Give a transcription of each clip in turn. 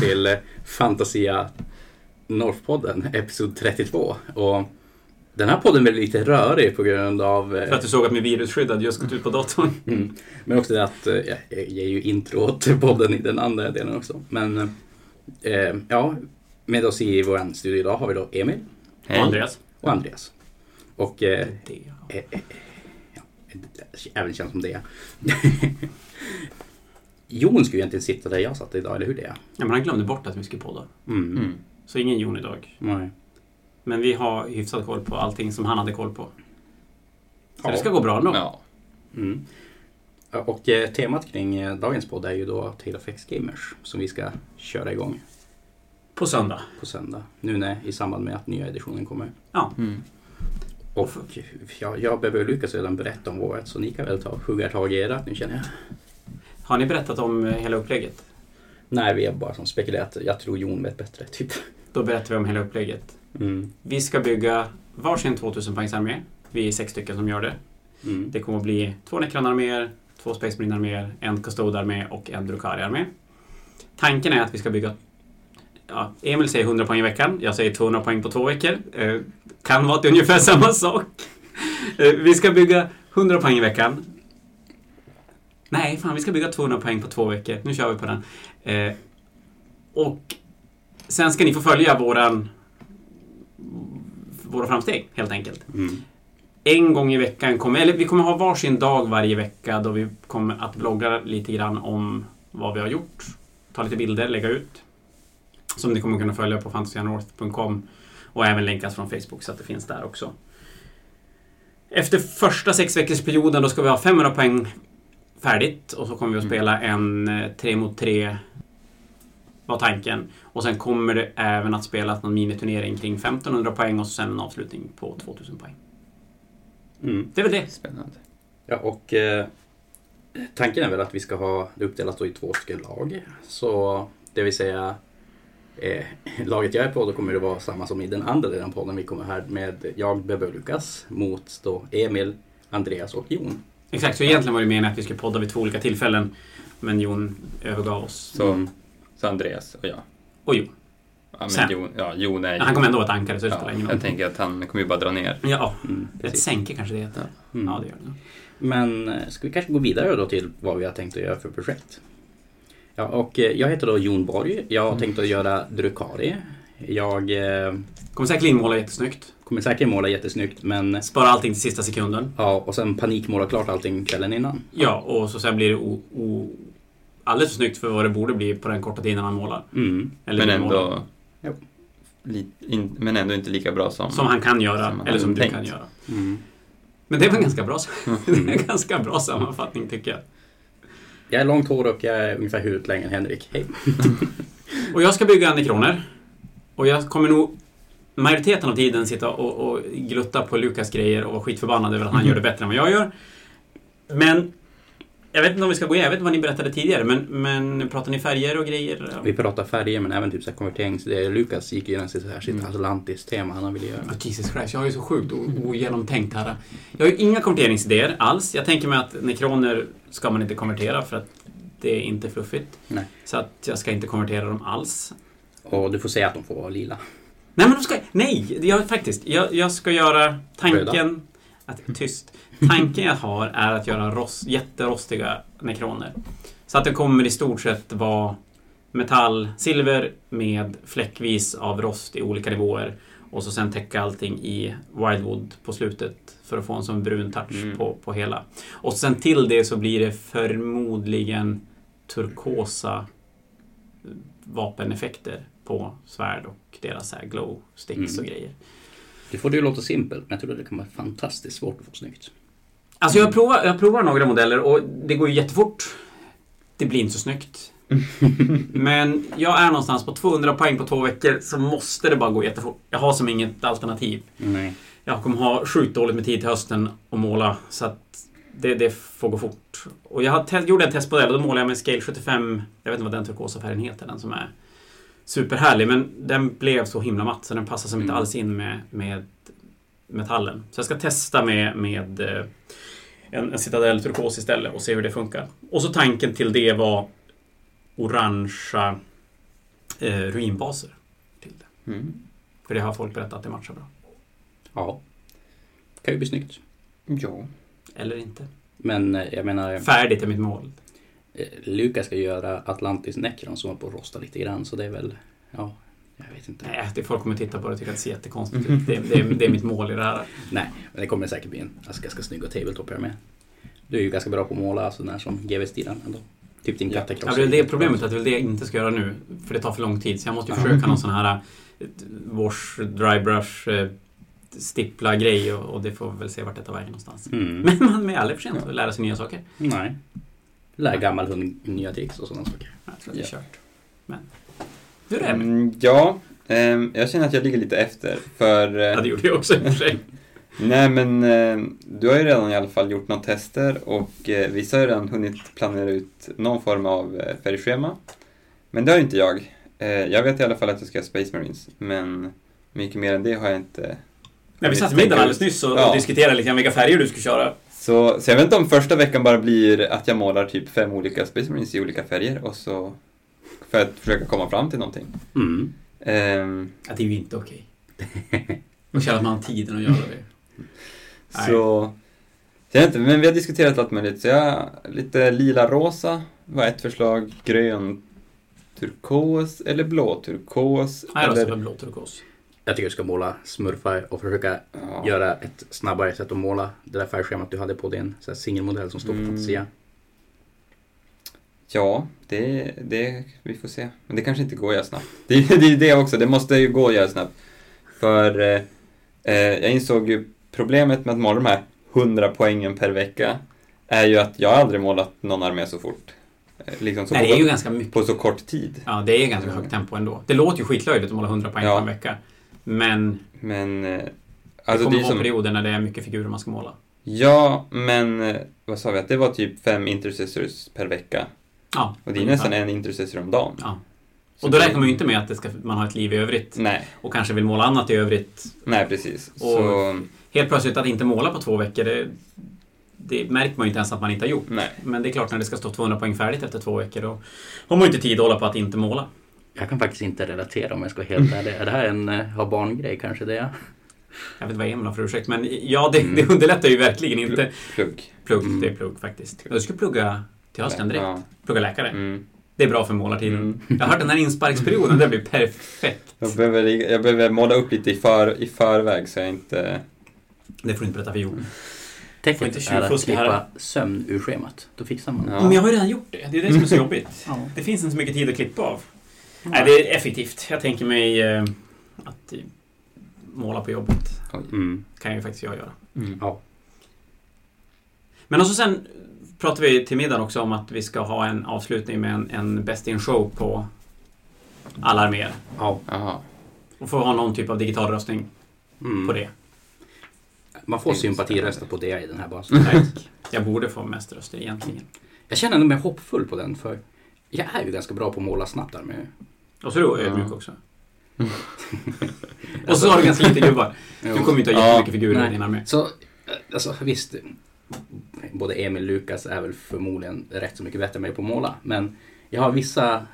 till eh, Fantasia Northpodden, episod 32. Och den här podden blir lite rörig på grund av... eh, För att du såg att min virusskyddad just gått ut på datorn. Mm. Men också det att eh, jag jag ger ju intro till podden i den andra delen också. Men eh, ja, med oss i vår studio idag har vi då Emil Och Andreas. och Andreas. Och eh, Det. eh, eh, ja, även känns som det. Jon skulle ju egentligen sitta där jag satt idag, eller hur det är? Ja, men han glömde bort att vi skulle podda. Mm. Mm. Så ingen Jon idag. Nej. Men vi har hyfsat koll på allting som han hade koll på. Så Ja. det ska gå bra ändå. Ja. Mm. Och eh, temat kring eh, dagens podd är ju då Tale of X Gamers som vi ska köra igång På söndag. på söndag. Nu när, i samband med att nya editionen kommer. Ja. Mm. Och ja, jag behöver Lukas redan berätta om våret så ni kan väl ta hugga tag i era nu känner jag. Har ni berättat om eh, hela upplägget? Nej, vi har bara som spekulerat. Jag tror Jon vet bättre, typ. Då berättar vi om hela upplägget. Mm. Vi ska bygga varsin 2000 poängs armé. Vi är sex stycken som gör det. Mm. Det kommer att bli två Necron-arméer, två Space Marine-arméer, en Custode-armé och en Drukari-armé. Tanken är att vi ska bygga... Ja, Emil säger 100 poäng i veckan. Jag säger 200 poäng på två veckor. Eh, kan vara till ungefär samma sak. Eh, vi ska bygga 100 poäng i veckan. Nej, fan, vi ska bygga 200 poäng på två veckor. Nu kör vi på den. Eh, och sen ska ni få följa våran våra framsteg, helt enkelt Mm. en gång i veckan kommer, eller vi kommer ha varsin dag varje vecka då vi kommer att blogga lite grann om vad vi har gjort. Ta lite bilder, lägga ut. Som ni kommer kunna följa på fantasianorth.com och även länkas från Facebook så att det finns där också. Efter första sex veckors perioden då ska vi ha 500 poäng färdigt och så kommer vi att spela en eh, tre mot tre var tanken. Och sen kommer det även att spelas någon miniturnering kring 1500 poäng och sen en avslutning på 2000 poäng. Mm. Det är väl det. Spännande. Ja, och eh, tanken är väl att vi ska ha det uppdelat i två stycken lag. Så det vill säga eh, laget jag är på då kommer det vara samma som i den andra delen av podden. Vi kommer här med jag, Bebbe och Lukas mot då Emil, Andreas och Jon. Exakt, så egentligen var det meningen att vi skulle podda vid två olika tillfällen. Men Jon övergav oss. Så, Mm. så Andreas och jag. Och Jon. Ja, men Sen. Jon, ja, Jon är ju... Han kommer ändå ett ankare så det ja, spelar ingen Jag roll. tänker att han kommer ju bara dra ner. Ja, Mm, ett sänke kanske det heter. Mm. Ja, det gör det. Men eh, ska vi kanske gå vidare då till vad vi har tänkt att göra för projekt? Ja, och eh, jag heter då Jon Borg. Jag har tänkt att göra Drukari. Jag eh, Kommer säkert inmåla jättesnyggt. Kommer säkert måla jättesnyggt men Spara allting till sista sekunden. ja, och sen panikmåla klart allting kvällen innan. Ja, och så sen blir det o, o, alldeles för snyggt för vad det borde bli på den korta tiden man målar. Mm. Eller Men ändå, Jo. li, in, men ändå inte lika bra som... Som han kan göra, Som han eller som du tänkt. kan göra. Mm. Men det var en ganska bra, det är en ganska bra sammanfattning tycker jag. Jag är långt hår och jag är ungefär huvudet längre än Henrik. Hej! Och jag ska bygga nekroner. Och jag kommer nog majoriteten av tiden sitta och, och glutta på Lukas grejer och vara skitförbannad över att han gör det bättre än vad jag gör. Men jag vet inte om vi ska gå in, jag vet inte vad ni berättade tidigare, men, men pratar ni färger och grejer? Vi pratar färger men även typ så här konverterings... Lukas gick ju så här sitt Mm. Atlantis-tema han ville göra. Oh, Jesus Christ, jag har ju så sjukt ogenomtänkt här. Jag har ju inga konverteringsidéer alls. Jag tänker mig att nekroner ska man inte konvertera för att det är inte fluffigt. Nej. Så att jag ska inte konvertera dem alls. Och du får säga att de får vara lila. Nej, men ska... Nej! Jag, faktiskt. Jag, jag ska göra tanken... Att, tyst. Tanken jag har är att göra rost, jätterostiga nekroner. Så att det kommer i stort sett vara metall, silver med fläckvis av rost i olika nivåer. Och så sen täcka allting i wildwood på slutet för att få en sån brun touch Mm. på, på hela. Och sen till det så blir det förmodligen turkosa vapeneffekter på svärd och deras här glow sticks och Mm. grejer. Det får det ju låta simpelt men jag tror att det kan vara fantastiskt svårt att få snyggt. Alltså jag provar, jag provar några modeller och det går ju jättefort. Det blir inte så snyggt. Men jag är någonstans på 200 poäng på två veckor så måste det bara gå jättefort. Jag har som inget alternativ. Nej. Jag kommer ha sjukt dåligt med tid till hösten att måla så att det, det får gå fort. Och jag gjorde en testmodell och då målade jag med Scale 75. Jag vet inte vad den turkosa färgen heter, den som är superhärlig. Men den blev så himla matt så den passar som inte Mm. alls in med, med metallen. Så jag ska testa med, med eh, en, en Citadel turkos istället och se hur det funkar. Och så tanken till det var orangea eh, ruinbaser till det. Mm. För det har folk berättat att det matchar bra. Ja. Kan ju bli snyggt. Ja. Eller inte. Men eh, jag menar, Färdigt är mitt mål. Eh, Lukas ska göra Atlantis Necron som håller på att rosta lite grann så det är väl, ja, jag vet inte. Nej, det folk kommer titta på det och tycka att det ser jättekonstigt ut. Det, det, det är mitt mål i det här. Nej, men det kommer säkert bli en alltså, ganska snygg och tabletop här med. Du är ju ganska bra på att måla sådär som GV-stilen ändå. Typ din Ja. Ja, det är problemet att det är det jag inte ska göra nu. För det tar för lång tid. Så jag måste ju försöka någon sån här wash, dry brush, eh, stippla grej och, och det får vi väl se vart det tar vägen någonstans. Mm. Men man är aldrig för sent att lära sig nya saker. Nej. Lär gammal hund nya tricks och sådana saker. Jag tror att det är Ja. kört. Men hur är det? Mm, ja, ehm, jag känner att jag ligger lite efter. För... eh, Ja, det gjorde jag också i och för sig. Nej, men eh, du har ju redan i alla fall gjort några tester och eh, vissa har ju redan hunnit planera ut någon form av eh, färgschema. Men det har ju inte jag. Jag vet i alla fall att jag ska ha Space Marines, men mycket mer än det har jag inte. Men vi satt middagen alldeles nyss och, Ja. och diskuterade lite vilka färger du skulle köra. Så, så jag vet inte om första veckan bara blir att jag målar typ fem olika Space Marines i olika färger och så för att försöka komma fram till någonting. Mm. Ehm, Ja, det är ju inte okej. Och känna att man har tiden att göra det. Så, jag vet inte, men vi har diskuterat allt möjligt. Så jag, lite lila-rosa var ett förslag, grön turkos eller blå turkos. Nej, jag röstar eller, för blå turkos. Jag tycker du ska måla smurfar och försöka ja, göra ett snabbare sätt att måla det där färgschemat du hade på din singelmodell som står på Mm. Fantasia. ja det, det, vi får se. Men det kanske inte går att göra snabbt. Det, är det också, det måste ju gå att göra snabbt. För eh, eh, jag insåg ju problemet med att måla de här 100 poängen per vecka är ju att jag har aldrig målat någon armé så fort. Eh, Liksom så Nej, på, det är ju ganska mycket. på så kort tid. Ja, det är ganska högt tempo ändå. Det låter ju skitlöjligt att måla 100 poäng Ja. på en vecka. Men Men... eh, det Alltså kommer det är vara som... perioder när det är mycket figurer man ska måla. Ja, men eh, vad sa vi? Att det var typ fem intercessors per vecka. Ja, Och det är nästan en intercessor om dagen. Ja. Och då det- räknar man ju inte med att det ska, man har ett liv i övrigt Nej, och kanske vill måla annat i övrigt. nej precis. Och- Så, Helt plötsligt att inte måla på två veckor, det, det märker man ju inte ens att man inte har gjort. nej. Men det är klart, när det ska stå 200 poäng färdigt efter två veckor, då har man ju inte tid att hålla på att inte måla. Jag kan faktiskt inte relatera om jag ska vara helt ärlig. Är det här en uh, ha barn-grej kanske det? Jag vet inte vad Emil har för ursäkt, men ja, det, Mm. det underlättar ju verkligen inte. Plugg. Plugg, Mm. det är plugg faktiskt. Jag skulle plugga till hösten direkt. Ja. Plugga läkare. Mm. Det är bra för målartiden. Mm. Jag har hört den här insparksperioden, det blir perfekt. Jag, behöver, jag behöver måla upp lite i, för, i förväg så jag inte... Det får du inte berätta för Jon. Tecknet inte är att klippa sömn ur schemat. Då fixar man det. Ja. Men jag har ju redan gjort det. Det är det som är så jobbigt. Ja. Det finns inte så mycket tid att klippa av. Nej, det är effektivt. Jag tänker mig eh, att eh, måla på jobbet. Mm. kan ju faktiskt jag göra. Mm. Ja. Men och så sen pratar vi till middagen också om att vi ska ha en avslutning med en, en Best in Show på alla arméer. Ja. Och få ha någon typ av digital röstning Mm. på det. Man får sympatirösta på det i den här basen. Jag borde få mest röster egentligen. Jag känner mig hoppfull på den för jag är ju ganska bra på att måla snabbt där med. Och så är du ödmjuk också. Och så har du ganska lite gubbar. Du kommer inte ha Ja, jättemycket figurer i din armé. Så, eh, alltså visst. Både Emil och Lukas är väl förmodligen rätt så mycket bättre än mig på att måla. Men jag har vissa eh,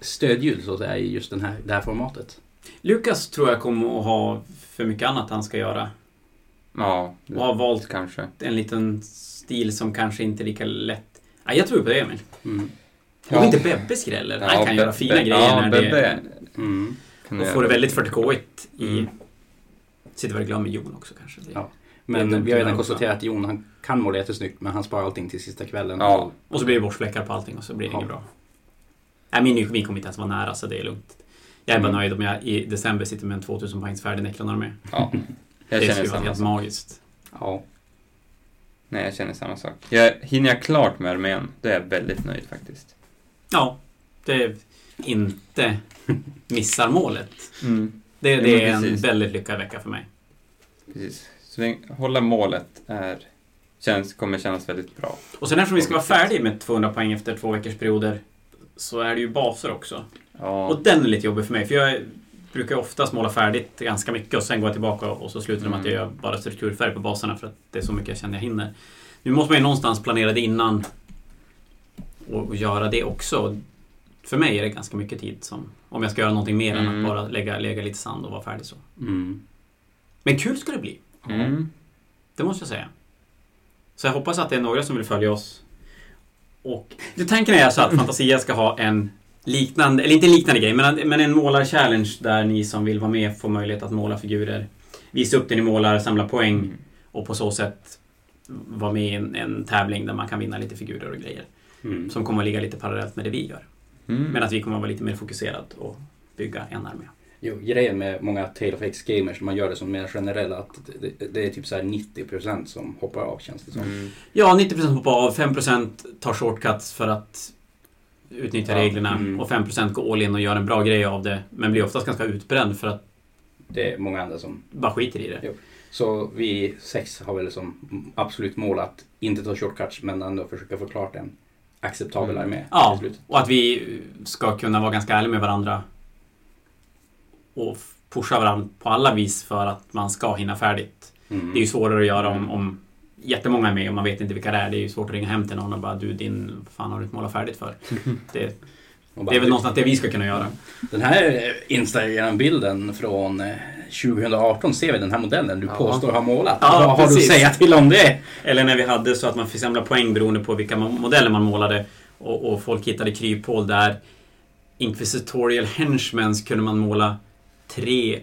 stödljud så att säga i just den här, det här formatet. Lukas tror jag kommer att ha för mycket annat han ska göra. Ja, Och har valt kanske. en liten stil som kanske inte är lika lätt. Ja, jag tror på det Emil. Mm. Om inte Bebbe skräller. han kan göra fina Be- grejer ja, när det... Mm. Och får det väldigt 40k-igt i... Mm. Sitter väl och glömmer Jon också kanske. Men vi har att redan konstaterat att Jon han kan måla jättesnyggt men han sparar allting till sista kvällen. Ja. Och så blir det borstfläckar på allting och så blir det Ja. inget bra. Nej, min min kommer inte ens vara nära så det är lugnt. Jag är bara Mm. nöjd om jag i december sitter med en 2000 poängs färdig Necron-armé. Ja. Jag Det känner skulle vara samma helt sak. magiskt. Ja. Nej, jag känner samma sak. Jag, hinner jag klart med armén, då är jag väldigt nöjd faktiskt. Ja, det inte missar målet. Mm. Det, det är en väldigt lyckad vecka för mig. Precis. Så länge, hålla målet är, känns, kommer kännas väldigt bra. Och sen eftersom vi ska vara färdiga med 200 poäng efter två veckors perioder så är det ju baser också. Ja, Och den är lite jobbig för mig för jag brukar oftast måla färdigt ganska mycket och sen går jag tillbaka och så slutar det med att jag Mm. gör bara strukturfärg på baserna för att det är så mycket jag känner jag hinner. Nu måste man ju någonstans planera det innan och, och göra det också. för mig är det ganska mycket tid som, om jag ska göra någonting mer än Mm. att bara lägga, lägga lite sand och vara färdig så. Mm. Men kul ska det bli. Mm. Det måste jag säga. Så jag hoppas att det är några som vill följa oss. Och det tanken är alltså att Fantasia ska ha en liknande, eller inte en liknande grej, men, men en målar-challenge där ni som vill vara med får möjlighet att måla figurer. Visa upp det ni målar, samla poäng Mm. och på så sätt vara med i en, en tävling där man kan vinna lite figurer och grejer. Mm. Som kommer att ligga lite parallellt med det vi gör. Mm. Men att vi kommer att vara lite mer fokuserad och bygga en armé. Jo, grejen med många Tale of X gamers, man gör det som mer generella, att det, det är typ så här 90% som hoppar av känns det som. Mm. Ja, 90% hoppar av, 5% tar shortcuts för att utnyttja Ja, reglerna mm. och 5% går all in och gör en bra grej av det. Men blir oftast ganska utbränd för att Det är många andra som... bara skiter i det. Jo. Så vi sex har väl som absolut mål att inte ta shortcuts men ändå försöka få klart en acceptabel Mm. armé Ja, och att vi ska kunna vara ganska ärliga med varandra och pusha varandra på alla vis för att man ska hinna färdigt. Mm. Det är ju svårare att göra om, om jättemånga är med och man vet inte vilka det är. Det är ju svårt att ringa hem till någon och bara du din, vad fan har du inte målat färdigt för? Det, bara, det är väl någonstans det vi ska kunna göra. Den här Instagram-bilden från eh, 2018 ser vi den här modellen du Ja. påstår har målat. Ja, Vad har du att precis. säga till om det? Eller när vi hade så att man fick samla poäng beroende på vilka mo- modeller man målade och, och folk hittade kryphål där Inquisitorial Henchmans kunde man måla tre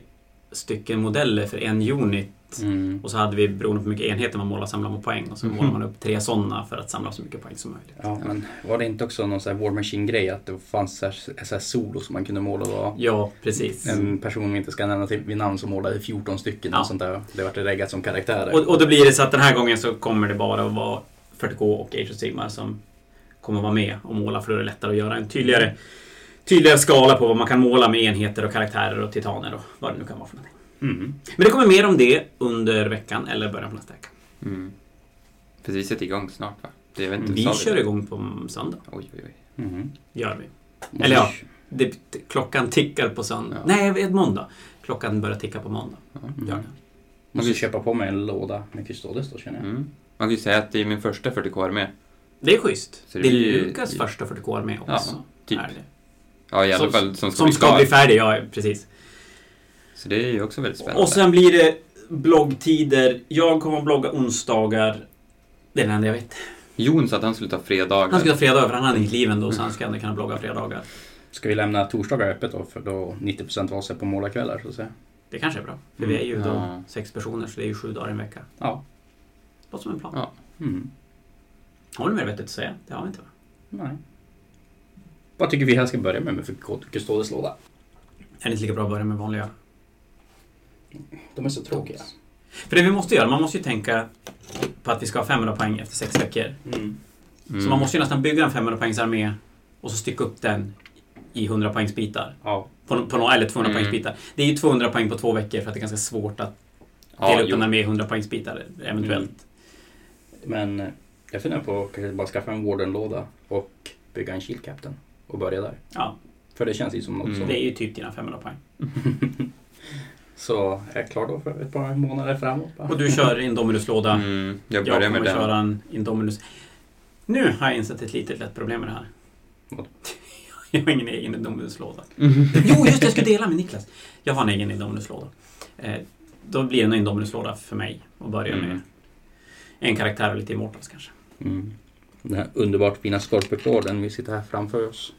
stycken modeller för en unit Mm. och så hade vi beroende på hur mycket enheter man målade samlade man poäng och så Mhm. målade man upp tre sådana för att samla så mycket poäng som möjligt. Ja, men var det inte också någon sån här War Machine-grej att det fanns så här, så här solo som man kunde måla? Då? Ja, precis. En person vi inte ska nämna till vid namn som målade 14 stycken Ja. och sånt där. Det vart reggat som karaktärer. Och, och då blir det så att den här gången så kommer det bara att vara 40K och Age of Sigmar som kommer vara med och måla för då är det lättare att göra en tydligare, tydligare skala på vad man kan måla med enheter och karaktärer och titaner och vad det nu kan vara för någonting. Mm. Men det kommer mer om det under veckan eller början på nästa vecka. Mm. För vi sätter igång snart va? Det, inte, Vi kör igång på söndag. Oj, oj, oj. Mm. Gör vi. Eller ja, det, klockan tickar på söndag. Ja. Nej, det är måndag. Klockan börjar ticka på måndag. Mm. Gör det. Måste köpa på mig en låda med Custodes då känner jag. Mm. Man kan ju säga att det är min första 40k-armé. Det är schysst. Så det, det är blir ju- Lukas första 40K med också. Ja, typ. Är det. Ja, i alla Som- fall som ska, Som bli ska bli färdig, ja precis. Så det är ju också väldigt spännande. Och sen blir det bloggtider. Jag kommer att blogga onsdagar. Det är det enda jag vet. Jon sa att han skulle ta fredagar. Han ska ha fredagar, för han hade inget liv ändå, så han ska ändå kunna blogga fredagar. Ska vi lämna torsdagar öppet då? För då 90% av oss är på målarkvällar så att säga. Det kanske är bra. För vi är ju då Ja. sex personer, så det är ju sju dagar i en vecka. Ja. Låter som en plan. Ja. Mm. Har du mer vettigt att säga? Det har vi inte va? Nej. Vad tycker vi här ska börja med med för Custodes låda? Är det inte lika bra att börja med vanliga? De är så tråkiga. För det vi måste göra, man måste ju tänka på att vi ska ha 500 poäng efter sex veckor. Mm. Mm. Så man måste ju nästan bygga en 500 poängs armé och så stycka upp den i 100 poängs bitar. Ja. På, på, eller 200 Mm. poängs bitar. Det är ju 200 poäng på två veckor för att det är ganska svårt att ja, dela upp jo. en armé i 100 poängs bitar eventuellt. Men eh, jag funderar på att kanske bara skaffa en Warden-låda och bygga en Shield Captain och börja där. Ja, För det känns ju som något Mm. som... det är ju typ dina 500 poäng. Så är jag klar då för ett par månader framåt. Och du kör Indominus-låda. Mm, jag Jag börjar kommer med den. köra en Indominus. Nu har jag insett ett litet lätt problem med det här. Vad? Jag har ingen egen Indominus-låda. Mm. Jo, just det, jag ska dela med Niklas. Jag har en egen Indominus-låda. Eh, då blir det en Indominus-låda för mig att börja Mm. med. En karaktär och lite Immortals kanske. Mm. Den här underbart fina skorpekorden vi sitter här framför oss.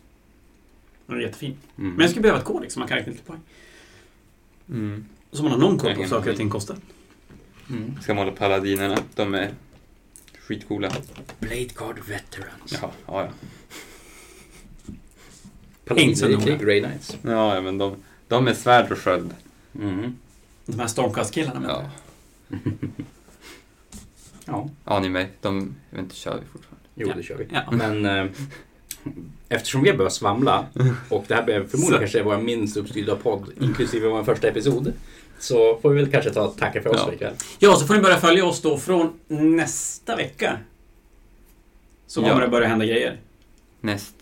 Den är jättefin. Mm. Men jag skulle behöva ett kodex som man kan räkna lite poäng. Mm. Så man har någon koll på vad saker och ting kostar. Mm. Ska måla paladinerna. De är skitcoola. Blade Guard Veterans. Ja, ja, ja. Paladiner noga. krig, Grey Knights. Ja, ja men de, de är svärd och sköld. Mm. De här Stormcast-killarna menar Ja. jag. Ja, Anime, de jag vet inte, kör vi fortfarande. jo Ja. det kör vi. Ja. Men eh, eftersom vi har börjat svamla och det här blev förmodligen kanske vår minst uppstyrda podd inklusive vår första episod. Så får vi väl kanske ta tacka för oss Ja. för ikväll. Ja, så får ni börja följa oss då från nästa vecka. Så kommer Ja. det börja hända grejer. Näst,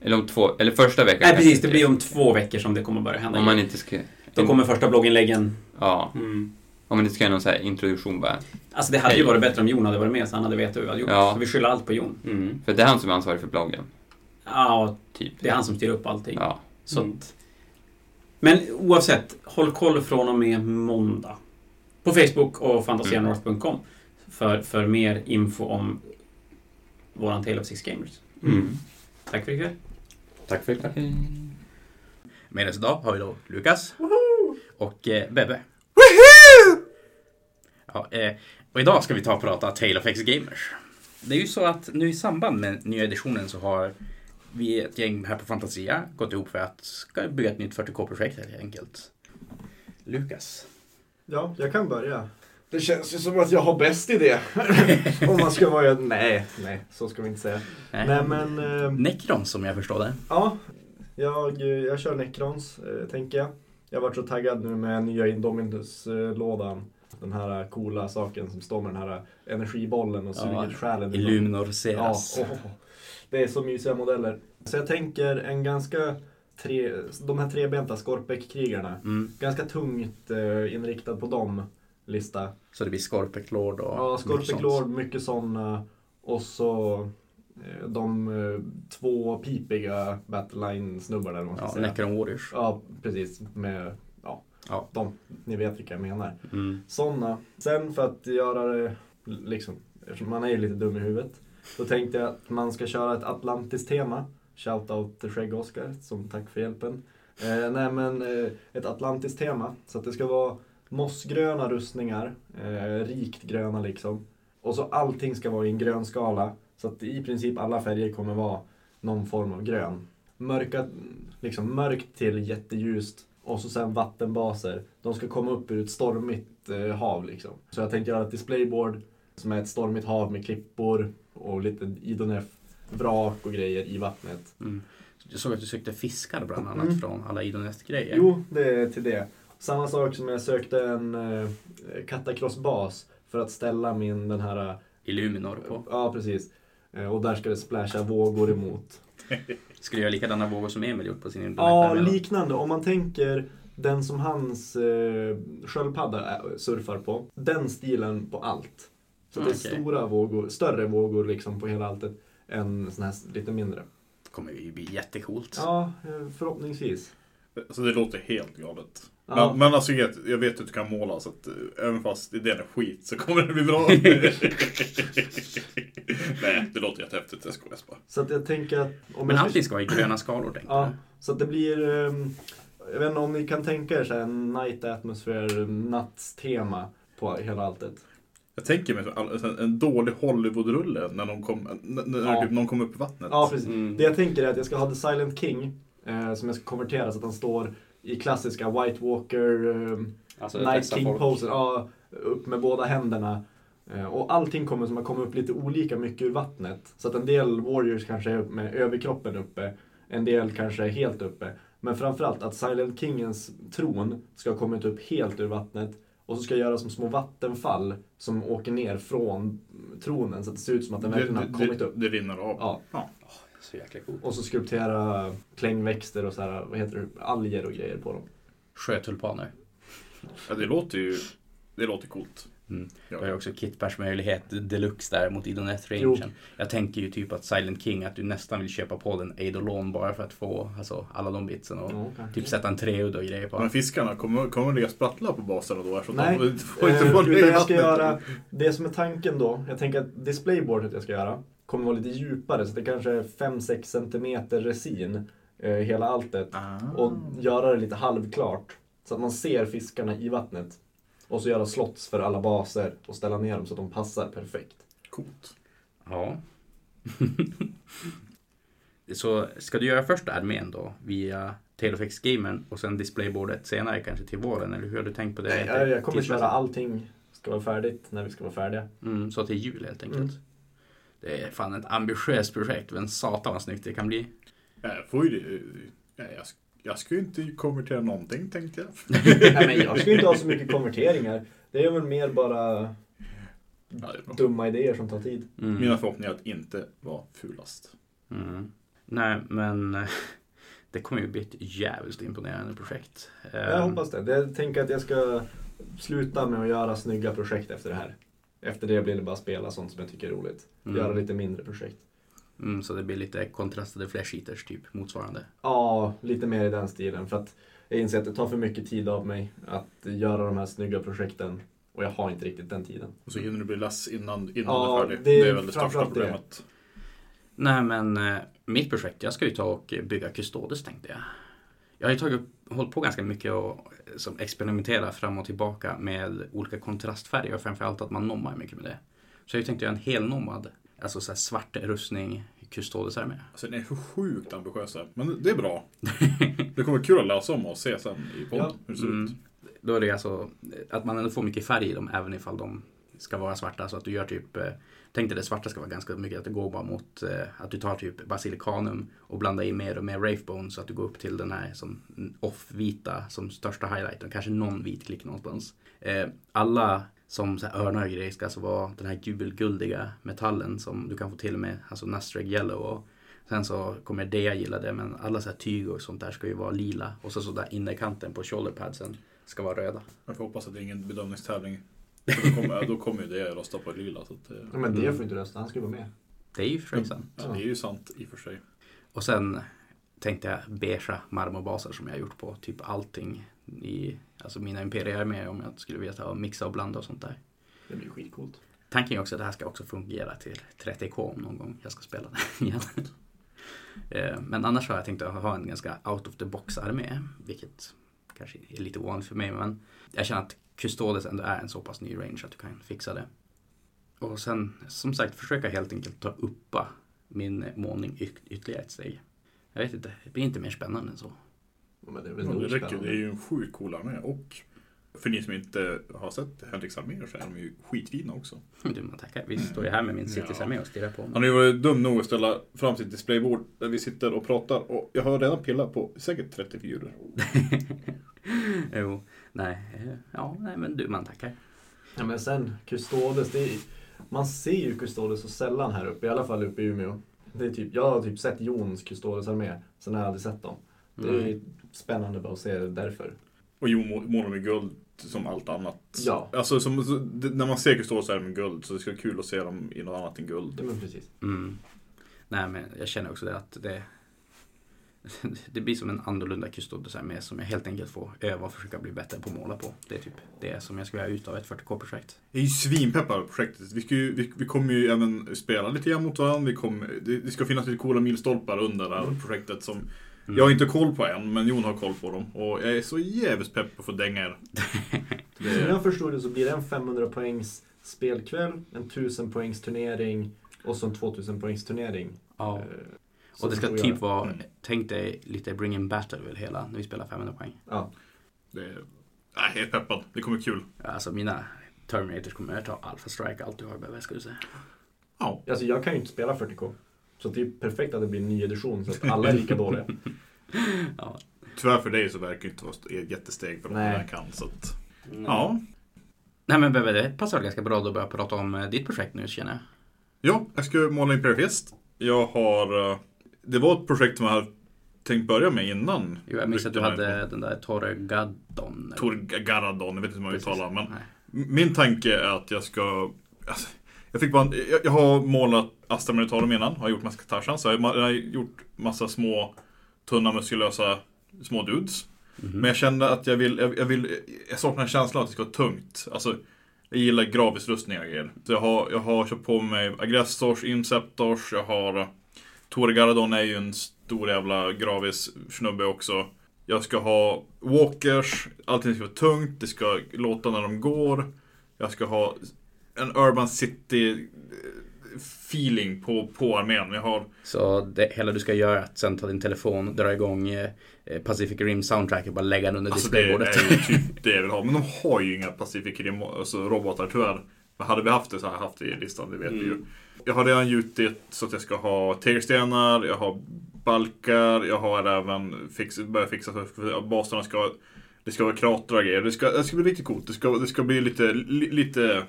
eller om två, eller första veckan. Nej, precis. Det blir om två veckor som det kommer börja hända Om man grejer. inte ska... Då kommer första blogginläggen. Ja, Mm. om man inte ska göra någon så här introduktion bara. Alltså det hade ju Hej. varit bättre om Jon hade varit med så han hade vetat hur vi hade gjort. Ja. Så vi skyller allt på Jon. Mm. För det är han som är ansvarig för bloggen. Ja, Typ. det är han som styr upp allting. Ja. Så Mm. att, men oavsett, håll koll från och med måndag. På Facebook och fantasianorth.com för, för mer info om våran Tale of Six Gamers. Mm. Tack för ikväll. Tack för ikväll. Med oss idag har vi då Lukas och eh, Bebbe. Ja, eh, och idag ska vi ta och prata Tale of X Gamers. Det är ju så att nu i samband med nya editionen så har vi ett gäng här på Fantasia gått ihop för att ska bygga ett nytt 40K-projekt helt enkelt. Lukas. Ja, jag kan börja. Det känns ju som att jag har bäst idé. Om man ska vara... Nej, nej, så ska vi inte säga. Nej. Nej, men... Eh, Necron som jag förstår det. ja, jag, jag kör Necrons, eh, tänker jag. Jag har varit så taggad nu med nya Indominus-lådan. Den här coola saken som står med den här energibollen och suger Ja, själen. Illuminor Ja, Seras. åh, det är så mysiga modeller. Så jag tänker en ganska... Tre, de här trebenta Skorpek-krigarna. Mm. Ganska tungt eh, inriktad på dem lista. Så det blir Scorpec Lord och Ja, mycket Scorpic sånt. Lord, mycket sådana. Och så eh, de eh, två pipiga Battleline-snubbarna eller vad man ska Ja, säga. Necron Warriors. Ja, precis. Med, ja, Ja. de, ni vet vilka jag menar. Mm. Sådana. Sen för att göra det, liksom, man är ju lite dum i huvudet. Då tänkte jag att man ska köra ett atlantiskt tema. Shoutout till Skägg-Oskar, som tack för hjälpen. Eh, nej men eh, ett atlantiskt tema. Så att det ska vara mossgröna rustningar. Eh, rikt gröna liksom. Och så allting ska vara i en grön skala. Så att i princip alla färger kommer vara någon form av grön. Mörka, liksom mörkt till jätteljust. Och så sen vattenbaser. De ska komma upp ur ett stormigt eh, hav liksom. Så jag tänkte göra ett displayboard som är ett stormigt hav med klippor och lite Idonef vrak och grejer i vattnet. Mm. Jag såg att du sökte fiskar bland annat Mm. från alla Idonest-grejer. Jo, det är till det. Samma sak som jag sökte en eh, katakrossbas för att ställa min den här... eh, Illuminor på. Ja, precis. Eh, och där ska det splasha vågor emot. Ska du göra likadana vågor som Emil gjort på sin? Ja, liknande. Om man tänker den som hans eh, sköldpadda eh, surfar på. Den stilen på allt. Så det är Okej. stora vågor, större vågor liksom på hela alltet än såna här lite mindre. Det kommer ju bli jättecoolt. Ja, eh, förhoppningsvis. Alltså det låter helt galet. Ja. Men, men alltså jag, jag vet att du kan måla så att eh, även fast idén är skit så kommer det bli bra. Nej, det låter jättehäftigt. Jag skojar bara. Så att jag tänker att... Om Men allting ska vara i gröna skalor tänkte Ja, jag. så att det blir... ehm, Jag vet inte om ni kan tänka er så här en Night Atmosphere nattstema på hela alltet. Jag tänker mig en dålig Hollywood-rulle när, de kom, när, när Ja. typ någon kom upp i vattnet. Ja, precis. Mm. Det jag tänker är att jag ska ha The Silent King eh, som jag ska konvertera så att han står i klassiska White Walker ehm, Alltså, Night. King-posen. Ja, upp med båda händerna. Eh, Och allting kommer som att komma upp lite olika mycket ur vattnet. Så att en del Warriors kanske är med överkroppen uppe. En del kanske är helt uppe. Men framförallt att Silent Kingens tron ska ha kommit upp helt ur vattnet. Och så ska jag göra som små vattenfall som åker ner från tronen så att det ser ut som att den verkligen har kommit upp. det rinner av. Ja. Så jäkla coolt. Och så skulptera klängväxter och så här, vad heter det, alger och grejer på dem. Sjötulpaner. Ja, det låter ju det låter coolt. Mm. Du har ju också kitbärsmöjlighet deluxe där mot Idonet Jo. rangen. Jag tänker ju typ att Silent King, att du nästan vill köpa på den Eidolon bara för att få alltså, alla de bitsen och kanske. typ sätta en treudd och grejer på. Men fiskarna, kommer, kommer de ligga sprattla på baserna då? Eftersom Nej, de får inte Eh, utan jag ska göra, det som är tanken då, jag tänker att displayboardet jag ska göra kommer vara lite djupare så det kanske är 5-6 cm resin eh, hela alltet. Ah. Och göra det lite halvklart så att man ser fiskarna i vattnet. Och så göra slots för alla baser och ställa ner dem så att de passar perfekt. Coolt. Ja. så ska du göra första armén då via Tale of X-gamen och sen displayboardet senare kanske till våren? Eller hur har du tänkt på det? Nej, jag, jag kommer köra allting ska vara färdigt när vi ska vara färdiga. Mm, så till jul helt enkelt. Mm. Det är fan ett ambitiöst projekt, men satan vad snyggt det kan bli. Ja, jag får ju jag, jag ska ju inte konvertera någonting tänkte jag. Nej, men jag ska ju inte ha så mycket konverteringar. Det är väl mer bara dumma idéer som tar tid. Mm. Mina förhoppningar är att inte vara fulast. Mm. Nej, men det kommer ju bli ett jävligt imponerande projekt. Jag Ehm, hoppas det. Jag tänker att jag ska sluta med att göra snygga projekt efter det här. Efter det blir det bara spela sånt som jag tycker är roligt. Mm. Göra lite mindre projekt. Mm, så det blir lite kontrastade flash eaters typ motsvarande. Ja, lite mer i den stilen. För att jag inser att det tar för mycket tid av mig att göra de här snygga projekten. Och jag har inte riktigt den tiden. Och så hinner du bli less innan, innan Ja, du är färdig. det Det är väl det största framförallt det. problemet. Nej men eh, mitt projekt, jag ska ju ta och bygga Custodes tänkte jag. Jag har ju tagit, hållit på ganska mycket och eh, som experimentera fram och tillbaka med olika kontrastfärger och framförallt att man nommar mycket med det. Så jag tänkte göra en hel nomad, alltså så här svart rustning Custodes armé. Alltså den är sjukt ambitiös här. Men det är bra. Det kommer vara kul att läsa om och se sen i podden Ja. hur det ser Mm. ut. Då är det alltså att man ändå får mycket färg i dem även ifall de ska vara svarta. Så att du gör typ, eh, tänk dig det svarta ska vara ganska mycket att det går bara mot eh, att du tar typ basilikanum och blandar i mer och mer Wraithbone så att du går upp till den här som off-vita som största highlighten. Kanske någon vit klick någonstans. Eh, alla som så här örnar och grejer ska alltså vara den här gulguldiga metallen som du kan få till med, alltså Nastreg Yellow och Sen så kommer Dea gilla det men alla så här tyg och sånt där ska ju vara lila och så, så där innerkanten på shoulderpadsen ska vara röda. Jag får hoppas att det är ingen bedömningstävling. För Då kommer, då kommer ju det rösta på lila. Så att, det- Ja, men det får inte rösta, han ska ju vara med. Det är ju för sig sant. ja, det är ju sant i och för sig. Och sen tänkte jag beigea marmorbaser som jag har gjort på typ allting i alltså mina imperier med om jag skulle vilja ta och mixa och blanda och sånt där. Det blir skitcoolt. Tanken är också att det här ska också fungera till 30k om någon gång jag ska spela det igen. Eh, Men annars har jag tänkt att ha en ganska out of the box armé, vilket kanske är lite ovanligt för mig, men jag känner att Custodes ändå är en så pass ny range att du kan fixa det. Och sen som sagt försöka helt enkelt ta uppa min målning yt- ytterligare ett steg. Jag vet inte, det blir inte mer spännande än så. Ja, Men det är väl Ja, det räcker. Det är ju en sjukt cool armé. Och för ni som inte har sett Henriks arméer så är de ju skitfina också. Men Du, man tackar. Vi står ju här med min Ja. Cities-armé och stirrar på. Han har ju varit dum nog att ställa fram sitt displaybord där vi sitter och pratar och jag har redan pillat på säkert 30 figurer. jo, nej, eh, ja, nej men du, man tackar. Ja, men sen Custodes, det är, man ser ju Custodes så sällan här uppe, i alla fall uppe i Umeå. Det är typ, jag har typ sett Jons Custodes-armé, sen har jag aldrig sett dem. Det är Mm. spännande bara att se det därför. Och jo, må- målar med guld som allt annat. Ja. Alltså som, så, det, när man ser så är det med guld så det ska vara kul att se dem i något annat än guld. Ja, men precis. Mm. Nej, men jag känner också det att det, det blir som en annorlunda Custodes med som jag helt enkelt får öva och försöka bli bättre på att måla på. Det är typ det som jag ska göra ut av ett 40k-projekt. Jag är ju svinpeppad på projektet. Vi, ska ju, vi, vi kommer ju även spela lite grann mot varandra. Vi kommer, det, det ska finnas lite coola milstolpar under det här projektet som Mm. jag har inte koll på än, men Jon har koll på dem. Och jag är så jävligt pepp på att få dänga er. Som jag förstod det så blir det en 500 poängs spelkväll, en 1000 poängs turnering och så en 2000 poängs turnering. Ja. Eh, så Och det ska typ jag. vara, Mm. tänk dig lite bring in battle väl hela, när vi spelar 500 poäng. Ja. Det är, nej, jag är peppad. Det kommer kul. Alltså mina Terminators kommer jag ta Alpha Strike, allt du har behöver ska du säga. Ja. Alltså jag kan ju inte spela 40k. Så det är perfekt att det blir en ny edition så att alla är lika dåliga. Ja. Tyvärr för dig så verkar det inte vara ett jättesteg för de Nej. jag kan. Så att, ja. Nej men Bebbe, det passar väl ganska bra att börja prata om eh, ditt projekt nu känner jag. ja, jag ska måla Imperiefest. Jag har... eh, Det var ett projekt som jag hade tänkt börja med innan. Jo, jag minns att du hade den där Torgaddon. Tor Garadon, jag vet inte hur man uttalar men Nej. Min tanke är att jag ska... Alltså, jag, fick bara, en- jag, jag har målat Astra Militarum innan, har gjort massa Tarzan, så jag har, jag har gjort massa små tunna muskulösa små dudes. Mhm. Men jag kände att jag vill, jag, jag vill, jag saknar en känsla av att det ska vara tungt. Alltså, jag gillar gravisrustningar och grejer. Så jag har, jag har köpt på mig Aggressors, Inceptors, jag har... Tore Garadon är ju en stor jävla gravis-snubbe också. Jag ska ha walkers, allting ska vara tungt, det ska låta när de går. Jag ska ha en Urban City eh, feeling på, på armén. Jag har Så det hela du ska göra är att sen ta din telefon, dra igång eh, Pacific Rim soundtrack och bara lägga den under Alltså det displaybordet. är ju typ det jag vill ha. Men de har ju inga Pacific Rim alltså robotar tyvärr. Men hade vi haft det så hade jag haft det i listan, det vet vi ju. Jag har redan gjutit så att jag ska ha tegelstenar, jag har balkar, jag har även fix, börjat fixa så att baserna ska det ska vara kratrar och grejer. Det ska, det ska bli riktigt coolt. Det ska, det ska bli lite, li, lite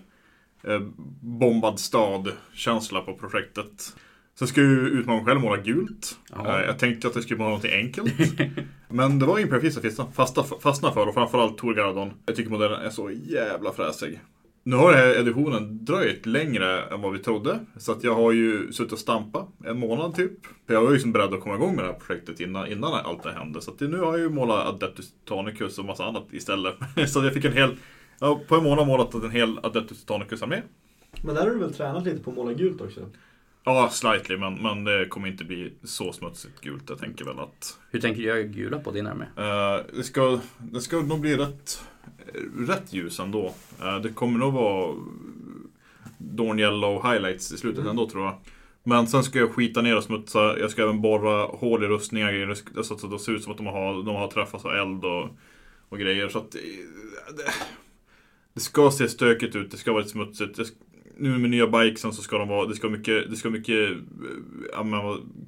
eh, bombad stad-känsla på projektet. Sen ska ju utmana mig själv måla gult. Ja. Eh, Jag tänkte att det skulle vara något enkelt. Men det var Imperial Fist jag fastnade för och framförallt Tor Garadon. Jag tycker modellen är så jävla fräsig. nu har den här editionen dröjt längre än vad vi trodde. Så att jag har ju suttit och stampat en månad typ. För jag var ju liksom beredd att komma igång med det här projektet innan, innan allt det hände. Så att nu har jag ju målat Adeptus Titanicus och massa annat istället. så jag fick en hel, ja, på en månad målat en hel Adeptus Titanicus-armé. Men där har du väl tränat lite på att måla gult också? Ja, slightly, men, men det kommer inte bli så smutsigt gult. Jag tänker väl att Hur tänker du göra gula på din armé? eh, det, ska, det ska nog bli rätt, rätt ljus ändå. Eh, det kommer nog vara Dawn Yellow highlights i slutet Mm. ändå tror jag. Men sen ska jag skita ner och smutsa. Jag ska även borra hål i rustningar så att det ser ut som att de har, de har träffats av eld och, och grejer. Så att, eh, det, det ska se stökigt ut, det ska vara lite smutsigt. Det, sk- nu med nya bikesen så ska de vara, det ska mycket, det ska mycket eh, ja, men,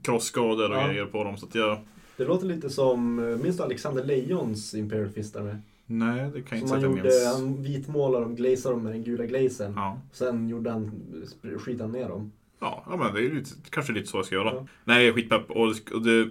krossskador och Ja. grejer på dem. Så att jag, Det låter lite som, eh, minns du Alexander Lejons Imperial Fist Armé? nej, det kan jag inte han säga att jag gjorde, minns. han vitmålade dem, glazade dem med den gula glazen. Ja. Sen gjorde han, skitade han ner dem. Ja, ja, men det är lite, kanske lite så jag ska göra. Ja. Nej, jag är skitpepp. Och, det- och, det,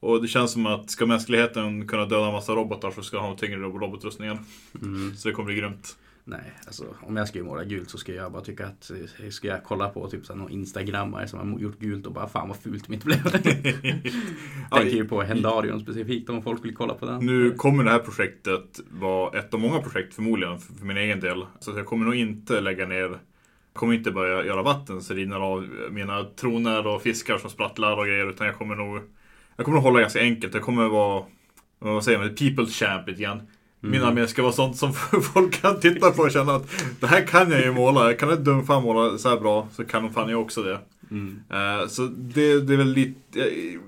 och det känns som att ska mänskligheten kunna döda en massa robotar så ska de ha tyngre robotrustningar. Mm. Så det kommer bli grymt. Nej, alltså om jag skulle måla gult så skulle jag bara tycka att eh, ska jag kolla på typ någon instagrammare som har gjort gult och bara fan vad fult mitt blev. Tänker ju på Hendarion specifikt om folk vill kolla på den. Nu kommer det här projektet vara ett av många projekt förmodligen för, för min egen del. Så jag kommer nog inte lägga ner jag kommer inte börja göra vatten så rinner av mina troner och fiskar som sprattlar och grejer. Utan jag kommer nog Jag kommer nog hålla ganska enkelt. Jag kommer vara Vad säger man? People's champ lite grann. Min Mm. armé ska vara sånt som folk kan titta på och känna att det här kan jag ju måla. Jag kan inte dum fan måla så här bra så kan fan jag också det. Mm. Eh, så det, det är väl lite, eh,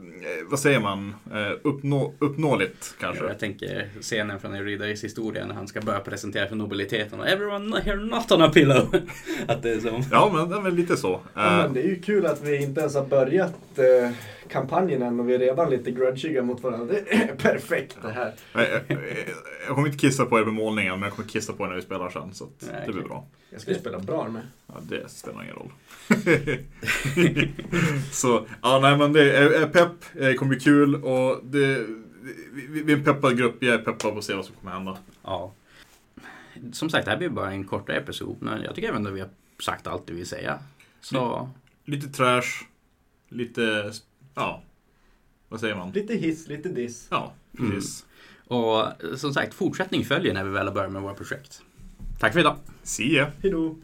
vad säger man, eh, uppnå, uppnåeligt kanske. Ja, jag tänker scenen från riddares historia när han ska börja presentera för nobiliteten och Everyone here not on a pillow. Att det är som... Ja, men, men lite så. Ja, Eh, men det är ju kul att vi inte ens har börjat eh, kampanjen än och vi är redan lite grudgiga mot varandra. Det är perfekt det här. jag, jag, jag kommer inte kissa på er med målningen, men jag kommer kissa på er när vi spelar sen. Så att Nej, det blir bra. Jag ska ju spela bra med. Ja, det spelar ingen roll. så, ja nej men det är, är pepp, det kommer bli kul och det, vi, vi är en peppad grupp, jag är peppad på att se vad som kommer hända. Ja. Som sagt, det här blir bara en kortare episod men jag tycker även att vi har sagt allt det vi vill säga. Så, Lite trash, lite, ja, vad säger man? Lite hiss, lite diss. Ja, Mm. precis. och som sagt, fortsättning följer när vi väl har börjat med våra projekt. Tack för idag! See ya! Hejdå!